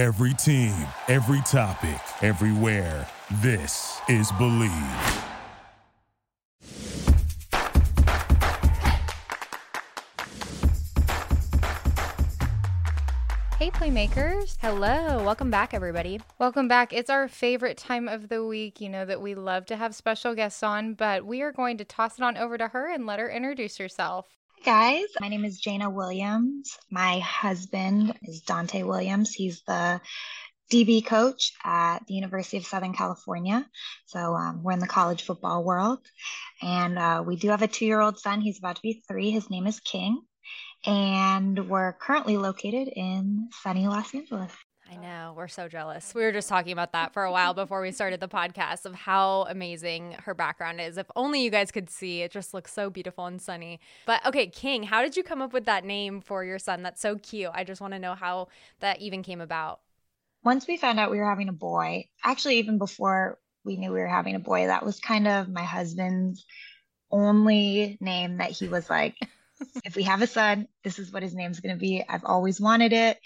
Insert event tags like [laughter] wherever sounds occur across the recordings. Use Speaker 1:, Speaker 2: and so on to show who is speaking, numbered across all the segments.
Speaker 1: Every team, every topic, everywhere. This is Believe.
Speaker 2: Hey, Playmakers.
Speaker 3: Hello. Welcome back, everybody.
Speaker 2: Welcome back. It's our favorite time of the week. You know that we love to have special guests on, but we are going to toss it on over to her and let her introduce herself.
Speaker 4: Guys. My name is Jana Williams. My husband is Donte Williams. He's the DB coach at the University of Southern California. So um, we're in the college football world. And uh, we do have a two year old son. He's about to be three. His name is King and we're currently located in sunny Los Angeles.
Speaker 3: I know. We're so jealous. We were just talking about that for a while before we started the podcast of how amazing her background is. If only you guys could see, it just looks so beautiful and sunny. But okay, King, how did you come up with that name for your son? That's so cute. I just want to know how that even came about.
Speaker 4: Once we found out we were having a boy, actually, even before we knew we were having a boy, that was kind of my husband's only name that he was like, if we have a son, this is what his name's going to be. I've always wanted it.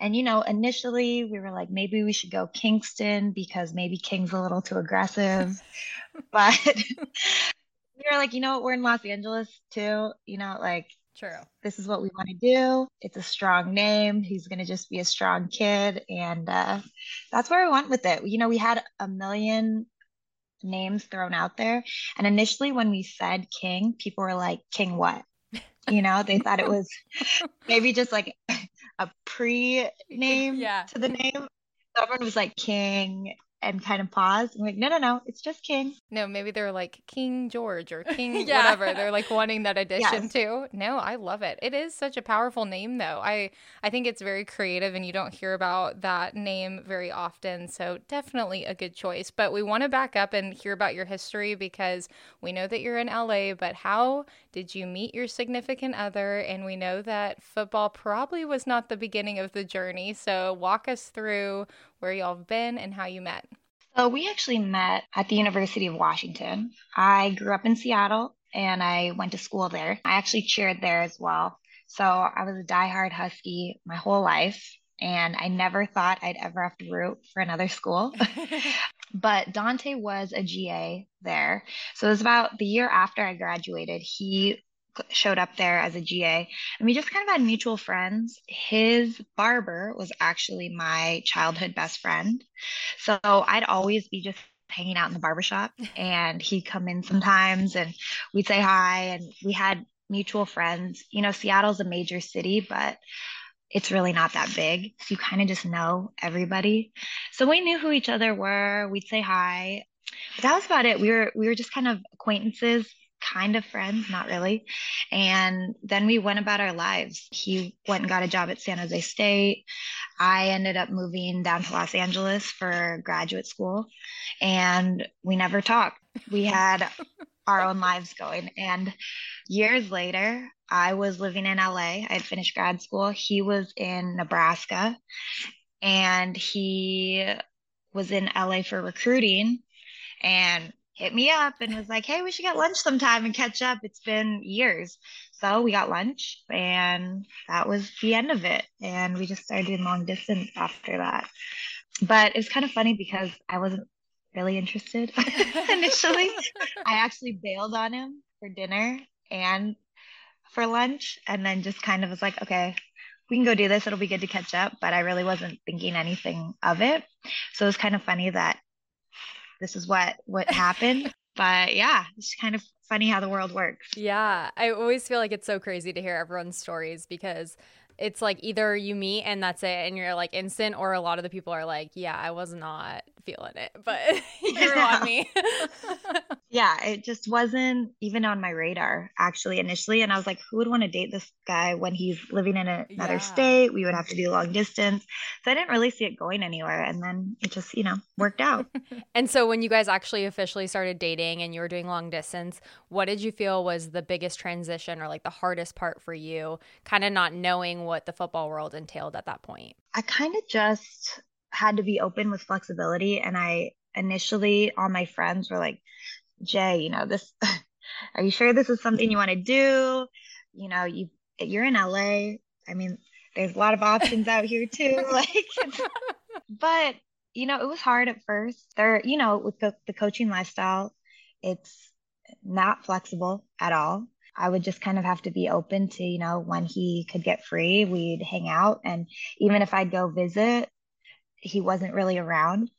Speaker 4: And, you know, initially we were like, maybe we should go Kingston because maybe King's a little too aggressive. [laughs] but [laughs] we were like, you know what? We're in Los Angeles too. You know, like,
Speaker 3: True.
Speaker 4: This is what we want to do. It's a strong name. He's going to just be a strong kid. And uh, that's where we went with it. You know, we had a million names thrown out there. And initially, when we said King, people were like, King what? You know, they thought it was [laughs] maybe just like a pre name yeah. to the name. Everyone was like King and kind of paused and like, no, no, no, it's just King.
Speaker 2: No, maybe they're like King George or [laughs] King yeah. whatever. They're like wanting that addition yes. too. No, I love it. It is such a powerful name though. I I think it's very creative and you don't hear about that name very often. So definitely a good choice. But we want to back up and hear about your history because we know that you're in LA, but how did you meet your significant other? And we know that football probably was not the beginning of the journey. So walk us through where y'all have been and how you met.
Speaker 4: So we actually met at the University of Washington. I grew up in Seattle and I went to school there. I actually cheered there as well. So I was a diehard Husky my whole life, and I never thought I'd ever have to root for another school. [laughs] but Donte was a GA there. So it was about the year after I graduated. He showed up there as a GA and we just kind of had mutual friends. His barber was actually my childhood best friend. So I'd always be just hanging out in the barbershop [laughs] and he'd come in sometimes and we'd say hi and we had mutual friends. You know, Seattle's a major city, but it's really not that big. So you kind of just know everybody. So we knew who each other were. We'd say hi. But that was about it. We were we were just kind of acquaintances kind of friends, not really. And then we went about our lives. He went and got a job at San Jose State. I ended up moving down to Los Angeles for graduate school, and we never talked. We had our own lives going. And years later, I was living in LA. I had finished grad school. He was in Nebraska, and he was in LA for recruiting. And hit me up and was like, hey, we should get lunch sometime and catch up. It's been years. So we got lunch and that was the end of it. And we just started doing long distance after that. But it was kind of funny because I wasn't really interested [laughs] initially. [laughs] I actually bailed on him for dinner and for lunch and then just kind of was like, okay, we can go do this. It'll be good to catch up. But I really wasn't thinking anything of it. So it was kind of funny that this is what what [laughs] happened. but yeah, it's kind of funny how the world works.
Speaker 3: Yeah, I always feel like it's so crazy to hear everyone's stories because it's like either you meet and that's it and you're like instant or a lot of the people are like yeah i was not feeling it but [laughs] you're on me. [laughs]
Speaker 4: Yeah it just wasn't even on my radar actually initially and i was like who would want to date this guy when he's living in another yeah. state? We would have to do long distance. So i didn't really see it going anywhere and then it just you know worked out. [laughs]
Speaker 3: And so when you guys actually officially started dating and you were doing long distance what did you feel was the biggest transition or like the hardest part for you kind of not knowing what the football world entailed at that point
Speaker 4: i kind of just had to be open with flexibility. And I initially, all my friends were like, Jay, you know, this, [laughs] are you sure this is something you want to do? You know, you, you're in LA. I mean, there's a lot of options out here too. [laughs] Like, but you know, it was hard at first. There, you know, with the, the coaching lifestyle, it's not flexible at all. I would just kind of have to be open to, you know, when he could get free, we'd hang out. And even if I'd go visit, he wasn't really around,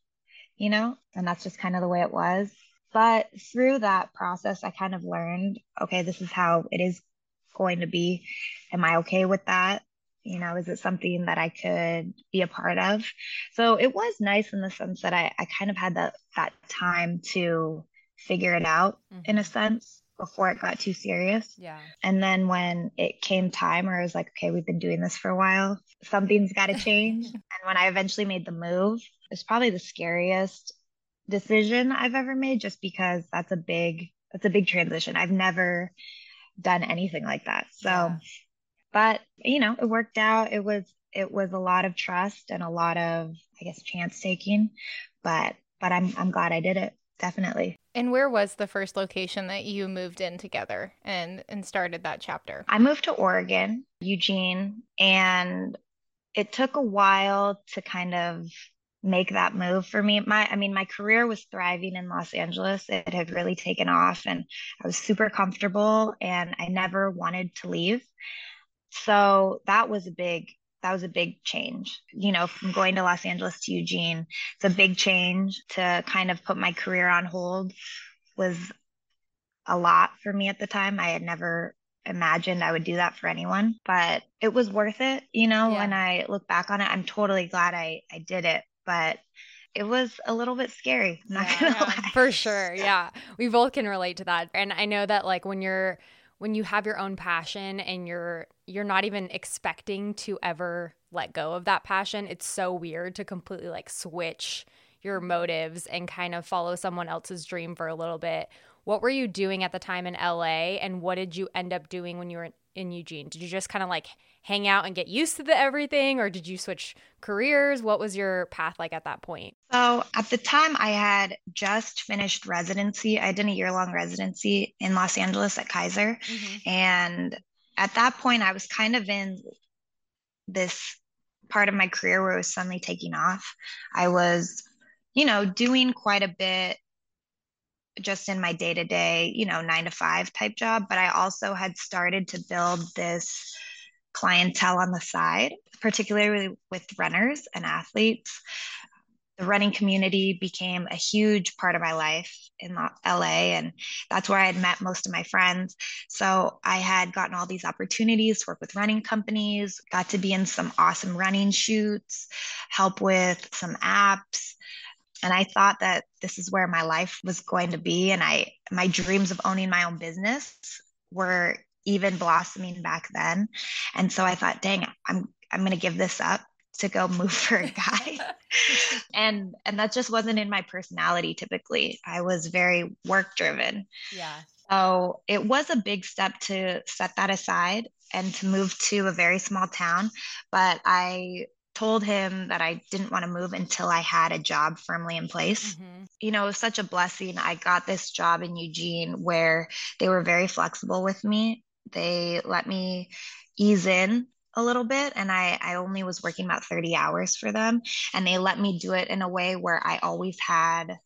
Speaker 4: you know, and that's just kind of the way it was. But through that process, I kind of learned okay, this is how it is going to be. Am I okay with that? You know, is it something that I could be a part of? So it was nice in the sense that I, I kind of had that that time to figure it out mm-hmm. in a mm-hmm. sense before it got too serious.
Speaker 3: Yeah.
Speaker 4: And then when it came time where I was like, okay, we've been doing this for a while, something's got to change. [laughs] and when I eventually made the move, it's probably the scariest decision I've ever made just because that's a big that's a big transition. I've never done anything like that. So yeah. but you know, it worked out. It was it was a lot of trust and a lot of I guess chance taking, but but I'm I'm glad I did it. Definitely.
Speaker 2: And where was the first location that you moved in together and and started that chapter?
Speaker 4: I moved to Oregon, Eugene, and it took a while to kind of make that move for me. My I mean my career was thriving in Los Angeles. It had really taken off and I was super comfortable and I never wanted to leave. So that was a big that was a big change. You know, from going to Los Angeles to Eugene, it's a big change to kind of put my career on hold was a lot for me at the time. I had never imagined I would do that for anyone, but it was worth it. You know, yeah. when I look back on it, I'm totally glad I, I did it but it was a little bit scary. Not yeah, [laughs]
Speaker 3: for sure. Yeah. We both can relate to that. And I know that like when you're when you have your own passion and you're you're not even expecting to ever let go of that passion, it's so weird to completely like switch your motives and kind of follow someone else's dream for a little bit. What were you doing at the time in LA and what did you end up doing when you were in Eugene? Did you just kind of like hang out and get used to the everything or did you switch careers? What was your path like at that point?
Speaker 4: So, at the time I had just finished residency. I did a year-long residency in Los Angeles at Kaiser. Mm-hmm. And at that point I was kind of in this part of my career where it was suddenly taking off. I was, you know, doing quite a bit just in my day to day, you know, nine to five type job. But I also had started to build this clientele on the side, particularly with runners and athletes. The running community became a huge part of my life in LA, and that's where I had met most of my friends. So I had gotten all these opportunities to work with running companies, got to be in some awesome running shoots, help with some apps, and i thought that this is where my life was going to be and i my dreams of owning my own business were even blossoming back then. And so i thought dang i'm i'm going to give this up to go [laughs] move for a guy. [laughs] And and that just wasn't in my personality typically. I was very work driven
Speaker 3: yeah.
Speaker 4: So it was a big step to set that aside and to move to a very small town but i told him that I didn't want to move until I had a job firmly in place. Mm-hmm. You know, it was such a blessing. I got this job in Eugene where they were very flexible with me. They let me ease in a little bit and I, I only was working about 30 hours for them and they let me do it in a way where I always had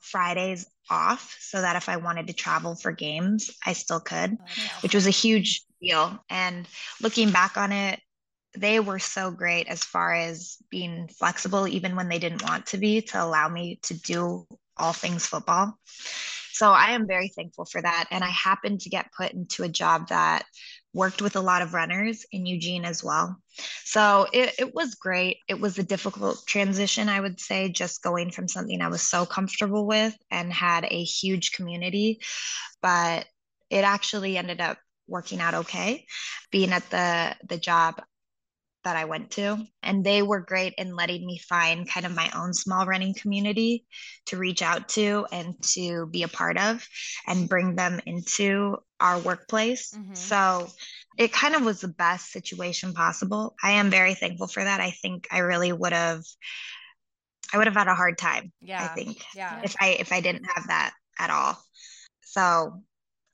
Speaker 4: Fridays off so that if I wanted to travel for games, I still could, which was a huge deal. And looking back on it, they were so great as far as being flexible, even when they didn't want to be, to allow me to do all things football. So I am very thankful for that. And I happened to get put into a job that worked with a lot of runners in Eugene as well. So it, it was great. It was a difficult transition, I would say, just going from something I was so comfortable with and had a huge community. But it actually ended up working out okay. Being at the the job that I went to. And they were great in letting me find kind of my own small running community to reach out to and to be a part of and bring them into our workplace. Mm-hmm. So it kind of was the best situation possible. I am very thankful for that. I think I really would have I would have had a hard time. Yeah. I think. Yeah. If I if I didn't have that at all. So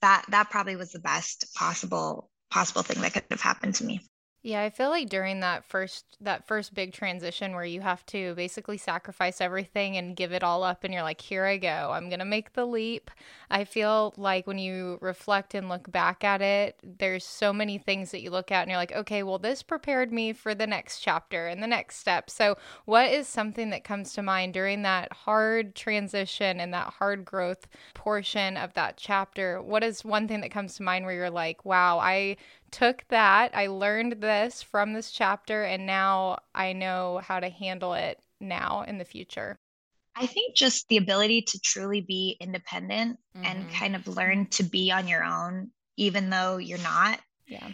Speaker 4: that that probably was the best possible possible thing that could have happened to me.
Speaker 2: Yeah, I feel like during that first that first big transition where you have to basically sacrifice everything and give it all up and you're like, "Here I go. I'm going to make the leap." I feel like when you reflect and look back at it, there's so many things that you look at and you're like, "Okay, well this prepared me for the next chapter and the next step." So, what is something that comes to mind during that hard transition and that hard growth portion of that chapter? What is one thing that comes to mind where you're like, "Wow, I took that, I learned this from this chapter, and now I know how to handle it now in the future?
Speaker 4: I think just the ability to truly be independent mm-hmm. and kind of learn to be on your own, even though you're not.
Speaker 2: Yeah.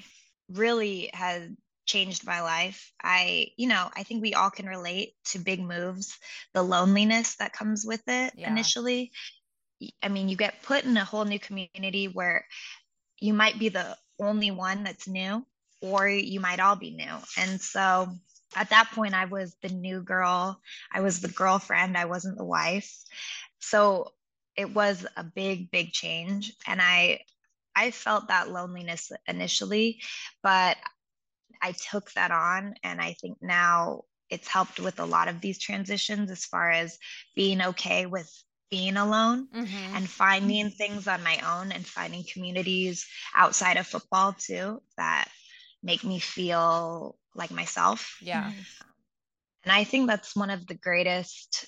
Speaker 4: Really has changed my life. I, you know, I think we all can relate to big moves, the loneliness that comes with it yeah. initially. I mean, you get put in a whole new community where you might be the only one that's new, or you might all be new. And so at that point, I was the new girl. I was the girlfriend. I wasn't the wife. So it was a big, big change. And I, I felt that loneliness initially, but I took that on. And I think now it's helped with a lot of these transitions as far as being okay with being alone mm-hmm. and finding things on my own and finding communities outside of football too that make me feel like myself.
Speaker 3: Yeah. Mm-hmm.
Speaker 4: And I think that's one of the greatest,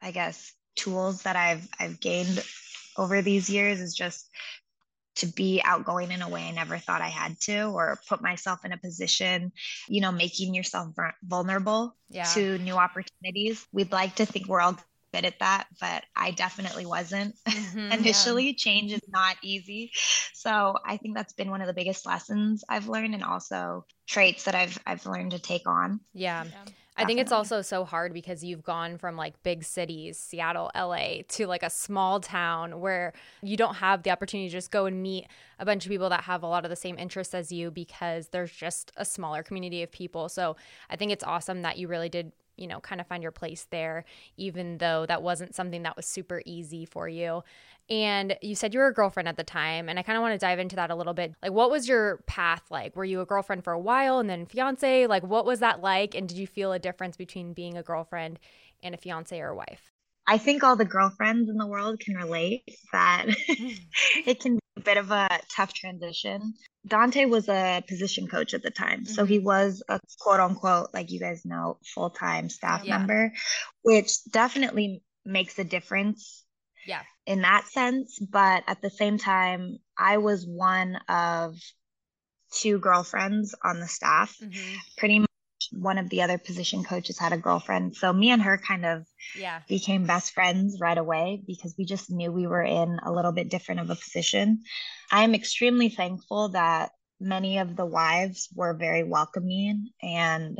Speaker 4: I guess, tools that I've I've gained over these years is just to be outgoing in a way I never thought I had to, or put myself in a position, you know, making yourself vulnerable yeah. to new opportunities. We'd like to think we're all good at that, but I definitely wasn't [laughs] mm-hmm, initially. Yeah. Change is not easy. So I think that's been one of the biggest lessons I've learned and also traits that I've I've learned to take on.
Speaker 3: Yeah. yeah. I think it's also so hard because you've gone from like big cities, Seattle, LA, to like a small town where you don't have the opportunity to just go and meet a bunch of people that have a lot of the same interests as you because there's just a smaller community of people. So I think it's awesome that you really did you know, kind of find your place there, even though that wasn't something that was super easy for you. And you said you were a girlfriend at the time. And I kind of want to dive into that a little bit. Like, what was your path like? Were you a girlfriend for a while and then fiance? Like, what was that like? And did you feel a difference between being a girlfriend and a fiance or a wife?
Speaker 4: I think all the girlfriends in the world can relate that [laughs] it can be a bit of a tough transition. Donte was a position coach at the time. Mm-hmm. So he mm-hmm. was a quote unquote, like you guys know, full time staff yeah. member, which definitely makes a difference.
Speaker 3: Yeah.
Speaker 4: In that sense. But at the same time, I was one of two girlfriends on the staff. Mm-hmm. Pretty one of the other position coaches had a girlfriend. So me and her kind of
Speaker 3: yeah.
Speaker 4: became best friends right away because we just knew we were in a little bit different of a position. I am extremely thankful that many of the wives were very welcoming and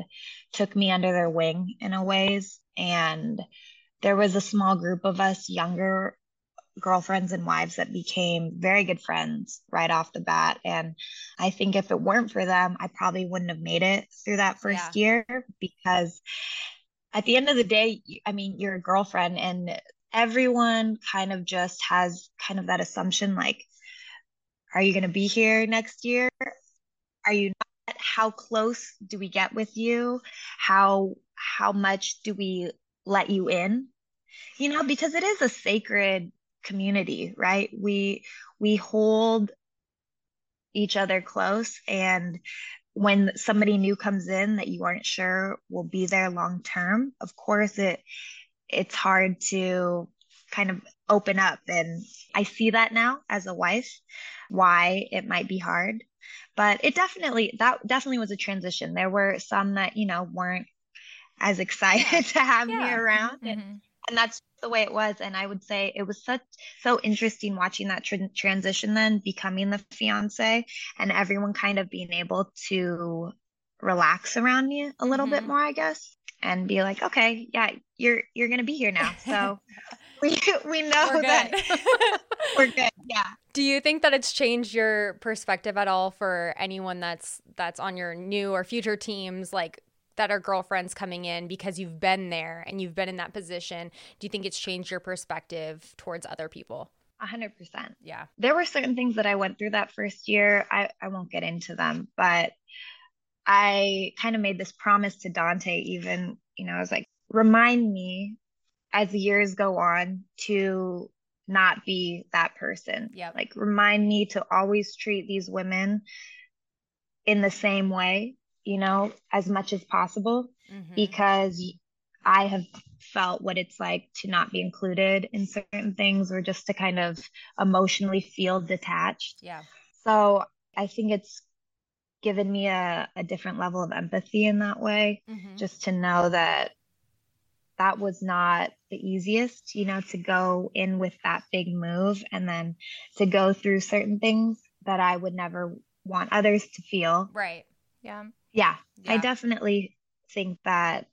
Speaker 4: took me under their wing in a ways. And there was a small group of us younger girlfriends and wives that became very good friends right off the bat. And I think if it weren't for them, I probably wouldn't have made it through that first yeah. year because at the end of the day, I mean, you're a girlfriend and everyone kind of just has kind of that assumption like, are you going to be here next year? Are you not? How close do we get with you? How how much do we let you in? You know, because it is a sacred community, right? We we hold each other close and when somebody new comes in that you aren't sure will be there long term, of course it it's hard to kind of open up and I see that now as a wife why it might be hard. But it definitely that definitely was a transition. There were some that, you know, weren't as excited yeah. [laughs] to have yeah. me around mm-hmm. and and that's the way it was. And i would say it was such so interesting watching that tr- transition then becoming the fiance and everyone kind of being able to relax around me a little mm-hmm. bit more i guess and be like okay yeah you're you're gonna be here now. So [laughs] [laughs] we we know we're that [laughs] we're good yeah.
Speaker 3: Do you think that it's changed your perspective at all for anyone that's that's on your new or future teams? Like that are girlfriends coming in because you've been there and you've been in that position do you think it's changed your perspective towards other people
Speaker 4: a hundred percent.
Speaker 3: Yeah.
Speaker 4: There were certain things that I went through that first year. I, I won't get into them, but I kind of made this promise to Donte, even, you know, I was like, remind me as the years go on to not be that person.
Speaker 3: Yeah.
Speaker 4: Like remind me to always treat these women in the same way, you know, as much as possible mm-hmm. because I have felt what it's like to not be included in certain things or just to kind of emotionally feel detached.
Speaker 3: Yeah.
Speaker 4: So I think it's given me a, a different level of empathy in that way, mm-hmm. just to know that that was not the easiest, you know, to go in with that big move and then to go through certain things that I would never want others to feel.
Speaker 3: Right.
Speaker 2: Yeah.
Speaker 4: Yeah. yeah. I definitely think that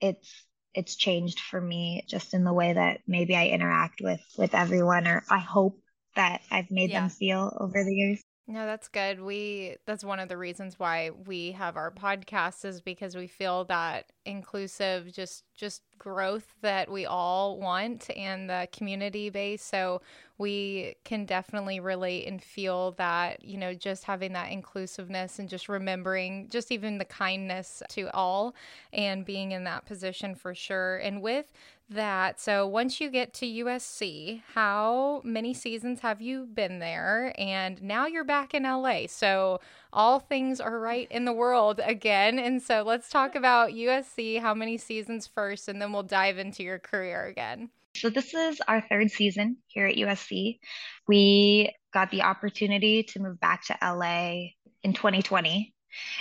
Speaker 4: it's it's changed for me just in the way that maybe I interact with with everyone or I hope that I've made yeah. them feel over the years.
Speaker 2: No, that's good. We that's one of the reasons why we have our podcast is because we feel that inclusive just just growth that we all want and the community base so we can definitely relate and feel that you know just having that inclusiveness and just remembering just even the kindness to all and being in that position for sure and with that. So once you get to USC, how many seasons have you been there? And now you're back in LA. So all things are right in the world again. And so let's talk about USC, how many seasons first, and then we'll dive into your career again.
Speaker 4: So, this is our third season here at USC. We got the opportunity to move back to LA in 2020,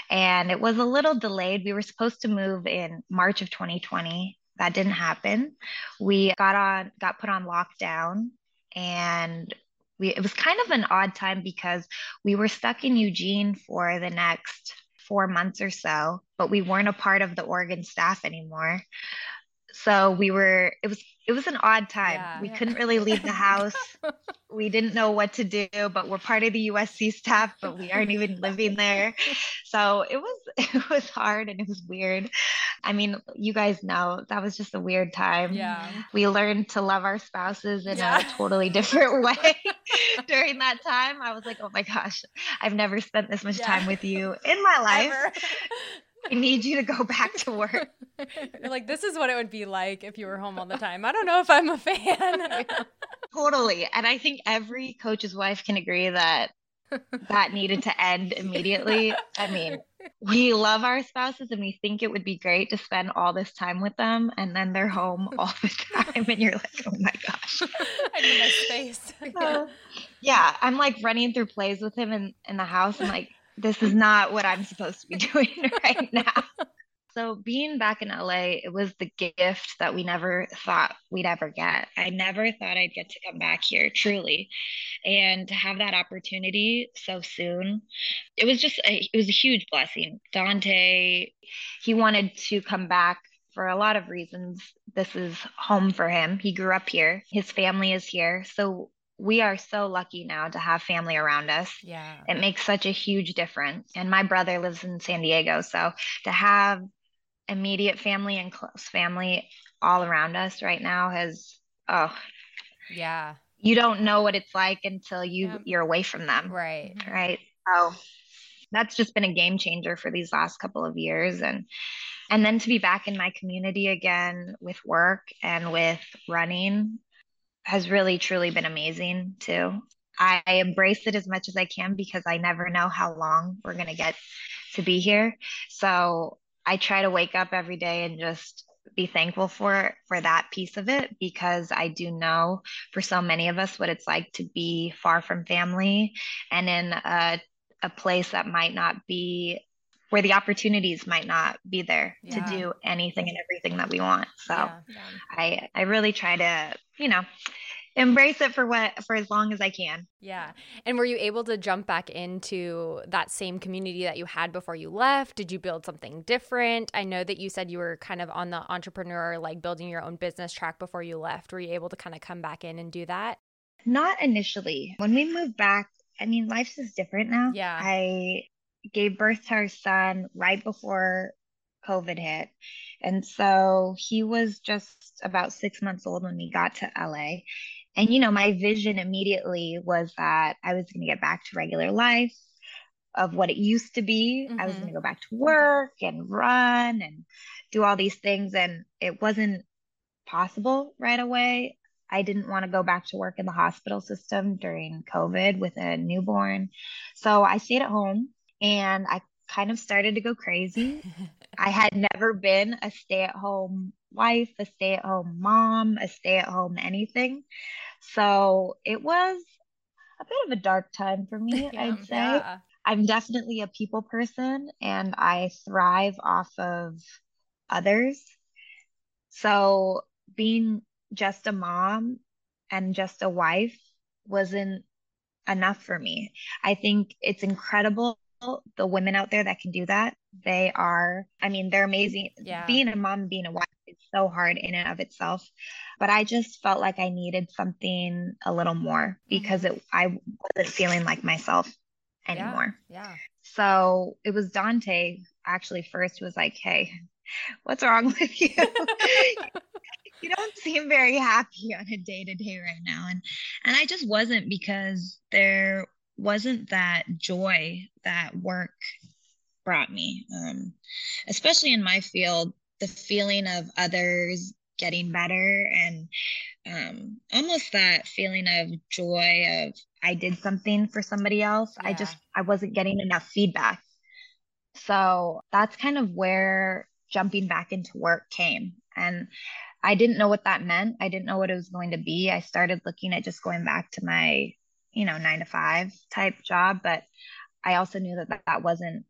Speaker 4: and it was a little delayed. We were supposed to move in March of 2020. That didn't happen. We got on, got put on lockdown, and we it was kind of an odd time because we were stuck in Eugene for the next four months or so, but we weren't a part of the Oregon staff anymore. So we were it was it was an odd time. Yeah, we yeah. couldn't really leave the house. [laughs] we didn't know what to do, but we're part of the USC staff, but we aren't even living there. So it was [laughs] it was hard and it was weird. I mean, you guys know that was just a weird time.
Speaker 3: Yeah.
Speaker 4: We learned to love our spouses in yeah. a totally different [laughs] way during that time. I was like, oh my gosh, I've never spent this much time with you in my life. I need you to go back to work. [laughs]
Speaker 3: You're like, this is what it would be like if you were home all the time. I don't know if I'm a fan. [laughs]
Speaker 4: totally. And I think every coach's wife can agree that that needed to end [laughs] immediately. I mean, we love our spouses and we think it would be great to spend all this time with them and then they're home all the time and you're like oh my gosh
Speaker 3: i need my space
Speaker 4: uh, yeah i'm like running through plays with him in, in the house i'm like this is not what I'm supposed to be [laughs] doing right now. So being back in LA, it was the gift that we never thought we'd ever get. I never thought I'd get to come back here, truly. And to have that opportunity so soon, it was just a, it was a huge blessing. Donte, he wanted to come back for a lot of reasons. This is home for him. He grew up here. His family is here. So we are so lucky now to have family around us.
Speaker 3: Yeah.
Speaker 4: It makes such a huge difference. And my brother lives in San Diego. So to have immediate family and close family all around us right now has, oh,
Speaker 3: yeah.
Speaker 4: You don't know what it's like until you yeah. you're away from them.
Speaker 3: Right.
Speaker 4: Right. So that's just been a game changer for these last couple of years and and then to be back in my community again with work and with running has really truly been amazing too. I embrace it as much as I can because I never know how long we're going to get to be here. So I try to wake up every day and just be thankful for for that piece of it because I do know for so many of us what it's like to be far from family and in a a place that might not be where the opportunities might not be there yeah. to do anything and everything that we want. So yeah, yeah. I I really try to, you know, embrace it for what for as long as I can.
Speaker 3: Yeah. And were you able to jump back into that same community that you had before you left? Did you build something different? I know that you said you were kind of on the entrepreneur like building your own business track before you left. Were you able to kind of come back in and do that?
Speaker 4: Not initially. When we moved back, I mean, life is different now.
Speaker 3: Yeah.
Speaker 4: I gave birth to our son right before COVID hit. And so he was just about six months old when we got to LA. And, you know, my vision immediately was that I was going to get back to regular life. of what it used to be. Mm-hmm. I was mm-hmm. going to go back to work and run and do all these things. And it wasn't possible right away. I didn't want to go back to work in the hospital system during COVID with a newborn. So I stayed at home and I kind of started to go crazy. [laughs] I had never been a stay at home wife, a stay at home mom, a stay at home anything. So it was a bit of a dark time for me, yeah, [laughs] I'd say. Yeah. I'm definitely a people person and I thrive off of others. So being just a mom and just a wife wasn't enough for me. I think it's incredible the women out there that can do that. They are, I mean, they're amazing. Yeah. Being a mom, being a wife is so hard in and of itself. But I just felt like I needed something a little more because mm-hmm. it I wasn't feeling like myself anymore.
Speaker 3: Yeah. yeah.
Speaker 4: So it was Donte actually first was like, Hey, what's wrong with you? [laughs] you don't seem very happy on a day to day right now. And and I just wasn't because there wasn't that joy that work brought me. Um, especially in my field, the feeling of others getting better and um, almost that feeling of joy of I did something for somebody else. Yeah. I just I wasn't getting enough feedback. So that's kind of where jumping back into work came. And I didn't know what that meant. I didn't know what it was going to be. I started looking at just going back to my, you know, nine to five type job, but I also knew that that, wasn't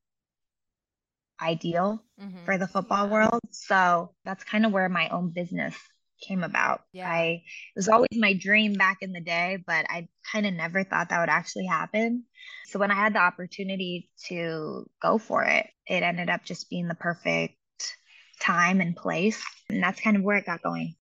Speaker 4: ideal mm-hmm. for the football yeah. world. So that's kind of where my own business came about. Yeah. I it was always my dream back in the day, but I kind of never thought that would actually happen. So when I had the opportunity to go for it, it ended up just being the perfect time and place. And that's kind of where it got going.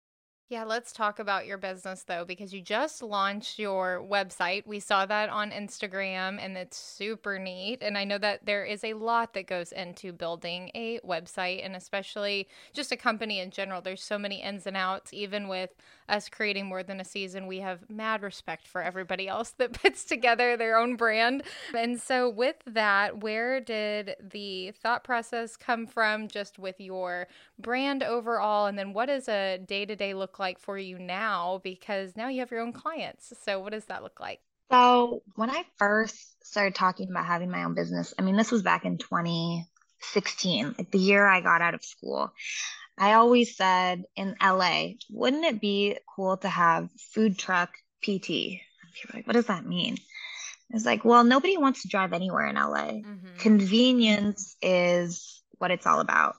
Speaker 2: Yeah, let's talk about your business though, because you just launched your website. We saw that on Instagram and it's super neat. And I know that there is a lot that goes into building a website and especially just a company in general. There's so many ins and outs, even with us creating more than a season. We have mad respect for everybody else that [laughs] puts together their own brand. And so, with that, where did the thought process come from just with your brand overall? And then, what does a day to day look like for you now? Because now you have your own clients. So, what does that look like?
Speaker 4: So, when I first started talking about having my own business, I mean, this was back in 2016, like the year I got out of school. I always said in LA, wouldn't it be cool to have food truck PT? People like, what does that mean? It's like, well, nobody wants to drive anywhere in LA. Mm-hmm. Convenience is what it's all about.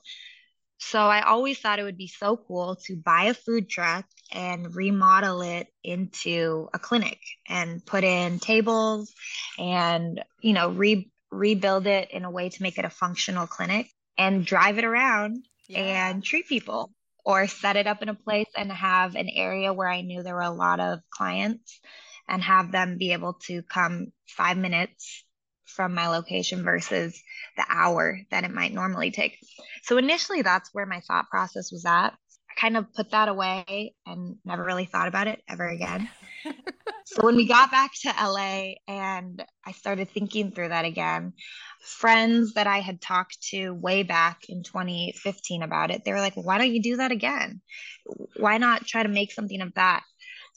Speaker 4: So I always thought it would be so cool to buy a food truck and remodel it into a clinic and put in tables and, you know, re- rebuild it in a way to make it a functional clinic and drive it around yeah. and treat people or set it up in a place and have an area where I knew there were a lot of clients and have them be able to come five minutes from my location versus the hour that it might normally take. So initially, that's where my thought process was at. I kind of put that away and never really thought about it ever again. [laughs] so when we got back to LA and I started thinking through that again, friends that I had talked to way back in 2015 about it, they were like, why don't you do that again? Why not try to make something of that?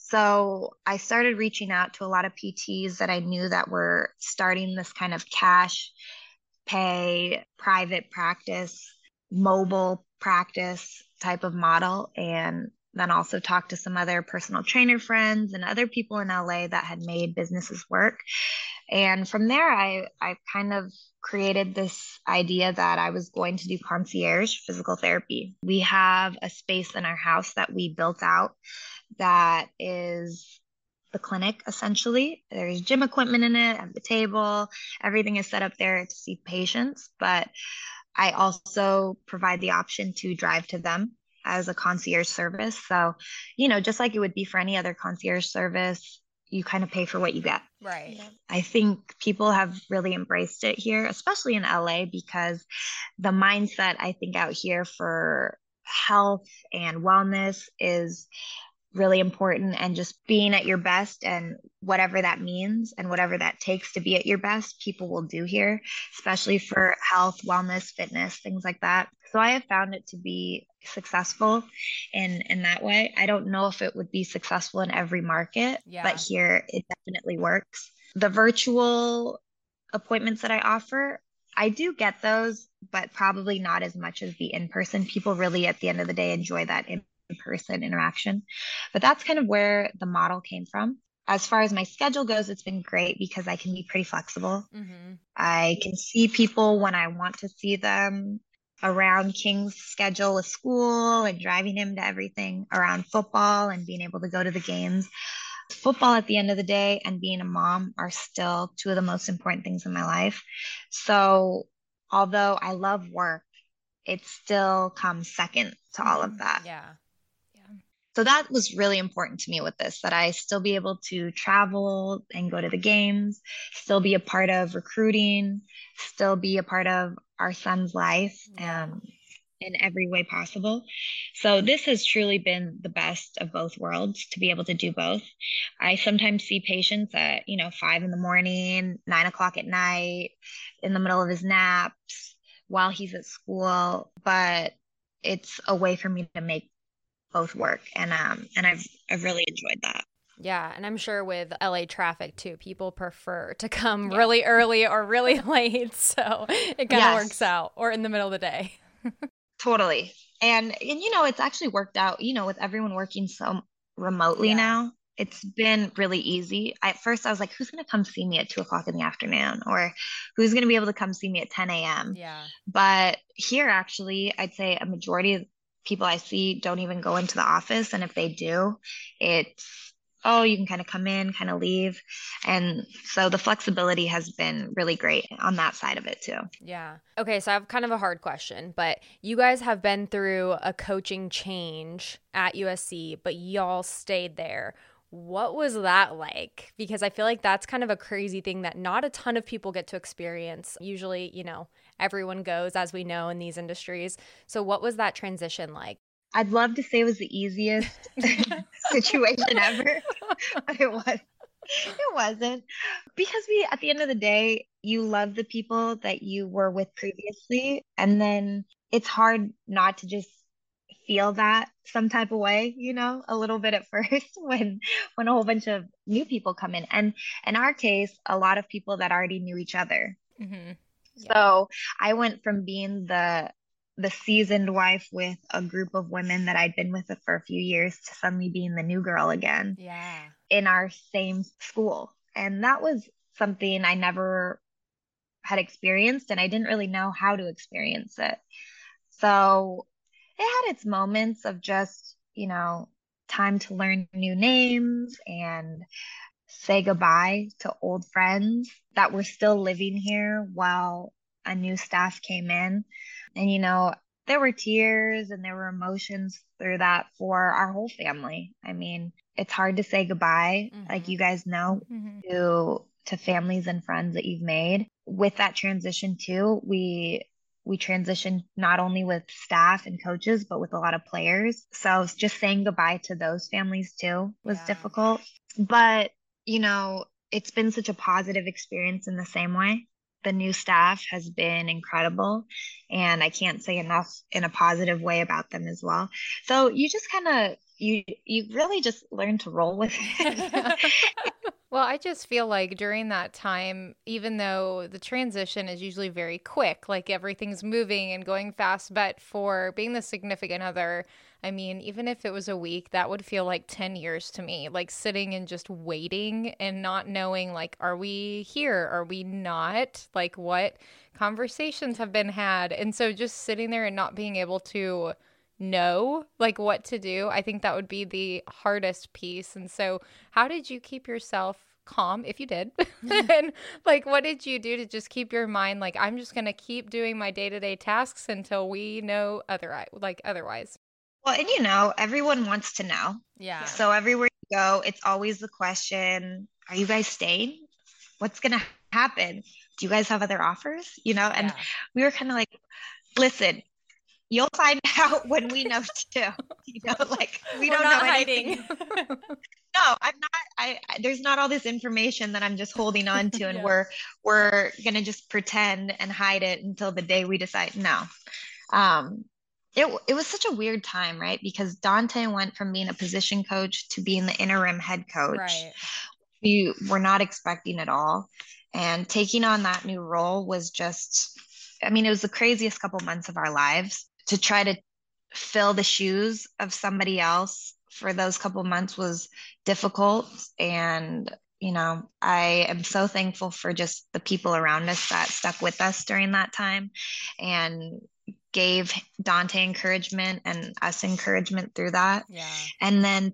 Speaker 4: So I started reaching out to a lot of PTs that I knew that were starting this kind of cash pay private practice, mobile practice type of model. And then also talked to some other personal trainer friends and other people in LA that had made businesses work. And from there, I, I kind of created this idea that I was going to do concierge physical therapy. We have a space in our house that we built out that is the clinic essentially. There's gym equipment in it, at the table, everything is set up there to see patients, but I also provide the option to drive to them as a concierge service. So, you know, just like it would be for any other concierge service, you kind of pay for what you get.
Speaker 3: Right.
Speaker 4: I think people have really embraced it here, especially in LA, because the mindset I think out here for health and wellness is really important and just being at your best and whatever that means and whatever that takes to be at your best people will do here especially for health wellness fitness things like that. So i have found it to be successful in in that way. I don't know if it would be successful in every market yeah. but here it definitely works. The virtual appointments that i offer i do get those but probably not as much as the in person people really at the end of the day enjoy that in person interaction. But that's kind of where the model came from. As far as my schedule goes, it's been great because I can be pretty flexible. Mm-hmm. I can see people when I want to see them around King's schedule with school and driving him to everything around football and being able to go to the games. Football at the end of the day and being a mom are still two of the most important things in my life. So, although I love work, it still comes second to all of mm-hmm. that.
Speaker 3: Yeah.
Speaker 4: So that was really important to me with this that I still be able to travel and go to the games, still be a part of recruiting, still be a part of our son's life um, in every way possible. So this has truly been the best of both worlds to be able to do both. I sometimes see patients at, you know, five in the morning, nine o'clock at night, in the middle of his naps while he's at school, but it's a way for me to make both work and um and I've I've really enjoyed that.
Speaker 3: Yeah, and I'm sure with LA traffic too, people prefer to come yeah. really early or really [laughs] late, so it kind of yes. works out or in the middle of the day. [laughs]
Speaker 4: totally. And and you know, it's actually worked out, you know, with everyone working so remotely yeah. now. It's been really easy. At first, I was like, "Who's going to come see me at two o'clock in the afternoon?" or "Who's going to be able to come see me at ten a.m.?"
Speaker 3: Yeah.
Speaker 4: But here, actually, I'd say a majority of people I see don't even go into the office. And if they do, it's, oh, you can kind of come in, kind of leave. And so the flexibility has been really great on that side of it too.
Speaker 3: Yeah. Okay. So I have kind of a hard question, but you guys have been through a coaching change at USC, but y'all stayed there. What was that like? Because I feel like that's kind of a crazy thing that not a ton of people get to experience. Usually, you know, everyone goes, as we know in these industries. So, what was that transition like?
Speaker 4: I'd love to say it was the easiest [laughs] [laughs] situation ever, but [laughs] it was. It wasn't because we, at the end of the day, you love the people that you were with previously, and then it's hard not to just feel that some type of way you know a little bit at first when when a whole bunch of new people come in and in our case a lot of people that already knew each other mm-hmm. Yeah. so i went from being the the seasoned wife with a group of women that i'd been with for a few years to suddenly being the new girl again
Speaker 3: yeah.
Speaker 4: in our same school. And that was something i never had experienced and i didn't really know how to experience it. So it had its moments of just, you know, time to learn new names and say goodbye to old friends that were still living here while a new staff came in. And, you know, there were tears and there were emotions through that for our whole family. I mean, it's hard to say goodbye, mm-hmm. like you guys know, mm-hmm. to to families and friends that you've made. With that transition too, we we transitioned not only with staff and coaches, but with a lot of players. So just saying goodbye to those families too was yeah. difficult. But, you know, it's been such a positive experience in the same way. The new staff has been incredible, and I can't say enough in a positive way about them as well. So you just kind of you you really just learn to roll with it. [laughs]
Speaker 2: Well, I just feel like during that time, even though the transition is usually very quick, like everything's moving and going fast, but for being the significant other, I mean, even if it was a week, that would feel like 10 years to me, like sitting and just waiting and not knowing, like, are we here? Are we not? Like, what conversations have been had? And so just sitting there and not being able to know like what to do i think that would be the hardest piece and so how did you keep yourself calm if you did [laughs] mm-hmm. and like what did you do to just keep your mind like i'm just going to keep doing my day-to-day tasks until we know other like otherwise
Speaker 4: well and you know everyone wants to know
Speaker 3: yeah
Speaker 4: so everywhere you go it's always the question are you guys staying what's going to happen do you guys have other offers you know and yeah. we were kind of like listen you'll find [laughs] out when we know too. [laughs] You know, like we don't know hiding. [laughs] no, I'm not. I, I, there's not all this information that I'm just holding on to, and yeah. we're we're gonna just pretend and hide it until the day we decide. No, um, it it was such a weird time, right? Because Donte went from being a position coach to being the interim head coach. Right. We were not expecting at all, and taking on that new role was just. I mean, it was the craziest couple months of our lives to try to fill the shoes of somebody else for those couple months was difficult and you know i am so thankful for just the people around us that stuck with us during that time and gave Donte encouragement and us encouragement through that
Speaker 3: yeah
Speaker 4: and then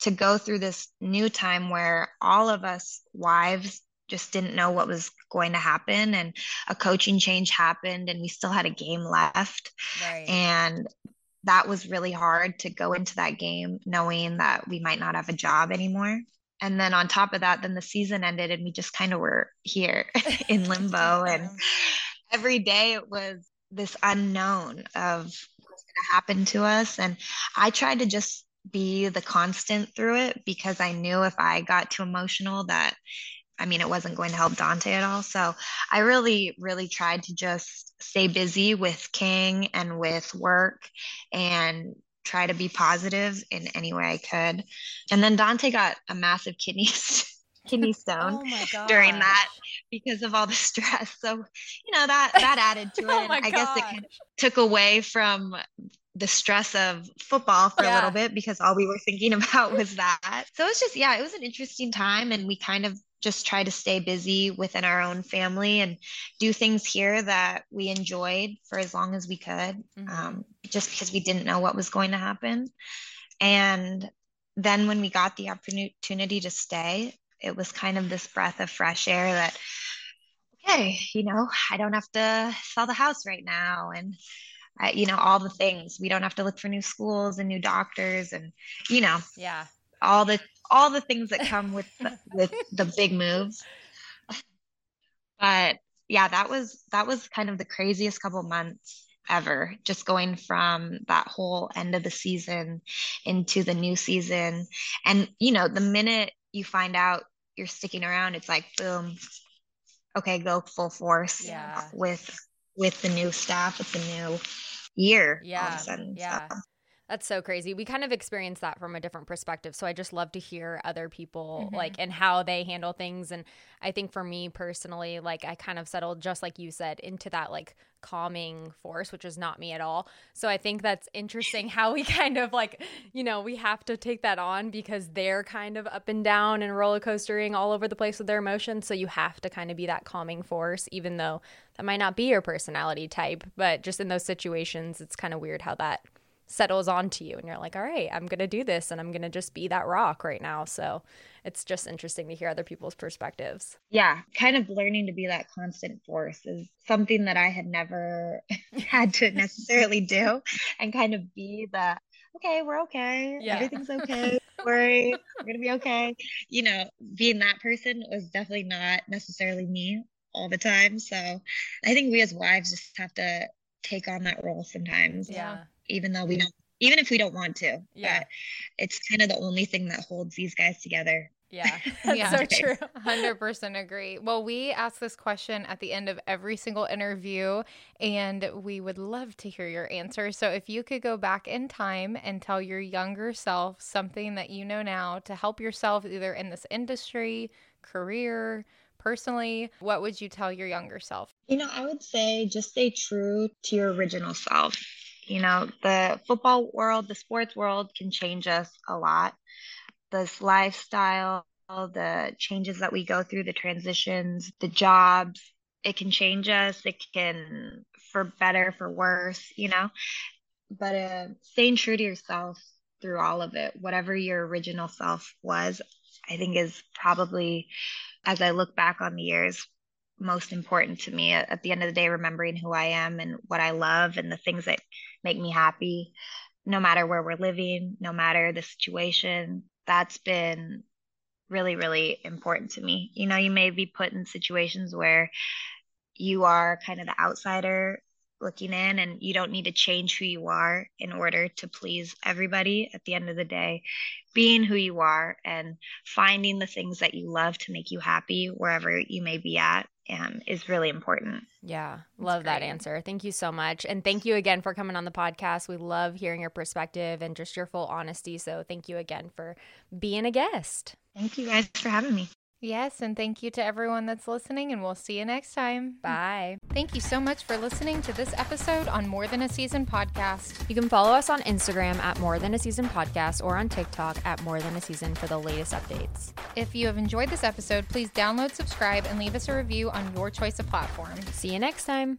Speaker 4: to go through this new time where all of us wives just didn't know what was going to happen and a coaching change happened and we still had a game left right. and that was really hard to go into that game knowing that we might not have a job anymore. And then on top of that, then the season ended and we just kind of were here [laughs] in limbo. [laughs] And every day it was this unknown of what's going to happen to us. And I tried to just be the constant through it because I knew if I got too emotional that I mean, it wasn't going to help Donte at all. So I really, really tried to just stay busy with King and with work and try to be positive in any way I could. And then Donte got a massive kidney [laughs] kidney [laughs] stone oh during that because of all the [laughs] stress. So, you know, that that added to [laughs] oh it. oh I guess it kind of took away from the stress of football for yeah. a little bit because all we were thinking about was that. So it's just, yeah, it was an interesting time. And we kind of just try to stay busy within our own family and do things here that we enjoyed for as long as we could, mm-hmm. um, just because we didn't know what was going to happen. And then when we got the opportunity to stay, it was kind of this breath of fresh air that, okay, you know, I don't have to sell the house right now. And I, you know, all the things. We don't have to look for new schools and new doctors and, you know,
Speaker 3: yeah,
Speaker 4: all the all the things that come with the, [laughs] with the big moves. But yeah, that was that was kind of the craziest couple months ever. Just going from that whole end of the season into the new season, and you know, the minute you find out you're sticking around, it's like boom, okay, go full force.
Speaker 3: Yeah.
Speaker 4: With with the new staff, with the new year.
Speaker 3: Yeah. yeah. So. That's so crazy. We kind of experience that from a different perspective. So I just love to hear other people mm-hmm. like and how they handle things. And I think for me personally, like I kind of settled just like you said into that like calming force, which is not me at all. So I think that's interesting how we [laughs] kind of like, you know, we have to take that on because they're kind of up and down and roller coastering all over the place with their emotions. So you have to kind of be that calming force, even though that might not be your personality type. But just in those situations, it's kind of weird how that settles onto you and you're like, all right, I'm going to do this and I'm going to just be that rock right now. So it's just interesting to hear other people's perspectives.
Speaker 4: Yeah, kind of learning to be that constant force is something that I had never [laughs] had to necessarily do and kind of be the okay, we're okay. Yeah. Everything's [laughs] okay. worry. We're going to be okay. You know, being that person was definitely not necessarily me all the time. So I think we as wives just have to take on that role sometimes.
Speaker 3: Yeah
Speaker 4: even though we don't even if we don't want to. Yeah. But it's kind of the only thing that holds these guys together.
Speaker 3: Yeah, [laughs] [laughs] that's yeah. so true. [laughs]
Speaker 2: 100% agree. Well, we ask this question at the end of every single interview, and we would love to hear your answer. So, if you could go back in time and tell your younger self something that you know now to help yourself either in this industry, career, personally, what would you tell your younger self?
Speaker 4: You know, I would say just stay true to your original self you know, the football world, the sports world can change us a lot. This lifestyle, the changes that we go through, the transitions, the jobs, it can change us. It can, for better, for worse, you know. But uh, staying true to yourself through all of it, whatever your original self was, I think is probably, as I look back on the years, most important to me at, the end of the day remembering who i am and what i love and the things that make me happy no matter where we're living no matter the situation. That's been really really important to me. You know you may be put in situations where you are kind of the outsider looking in and you don't need to change who you are in order to please everybody at the end of the day being who you are and finding the things that you love to make you happy wherever you may be at um, is really important.
Speaker 3: Yeah, love that answer. Thank you so much. And thank you again for coming on the podcast. We love hearing your perspective and just your full honesty. So thank you again for being a guest.
Speaker 4: Thank you guys for having me.
Speaker 2: Yes, and thank you to everyone that's listening, and we'll see you next time.
Speaker 3: Bye.
Speaker 2: Thank you so much for listening to this episode on More Than a Season podcast.
Speaker 3: You can follow us on Instagram at More Than a Season podcast or on TikTok at More Than a Season for the latest updates.
Speaker 2: If you have enjoyed this episode, please download, subscribe, and leave us a review on your choice of platform.
Speaker 3: See you next time.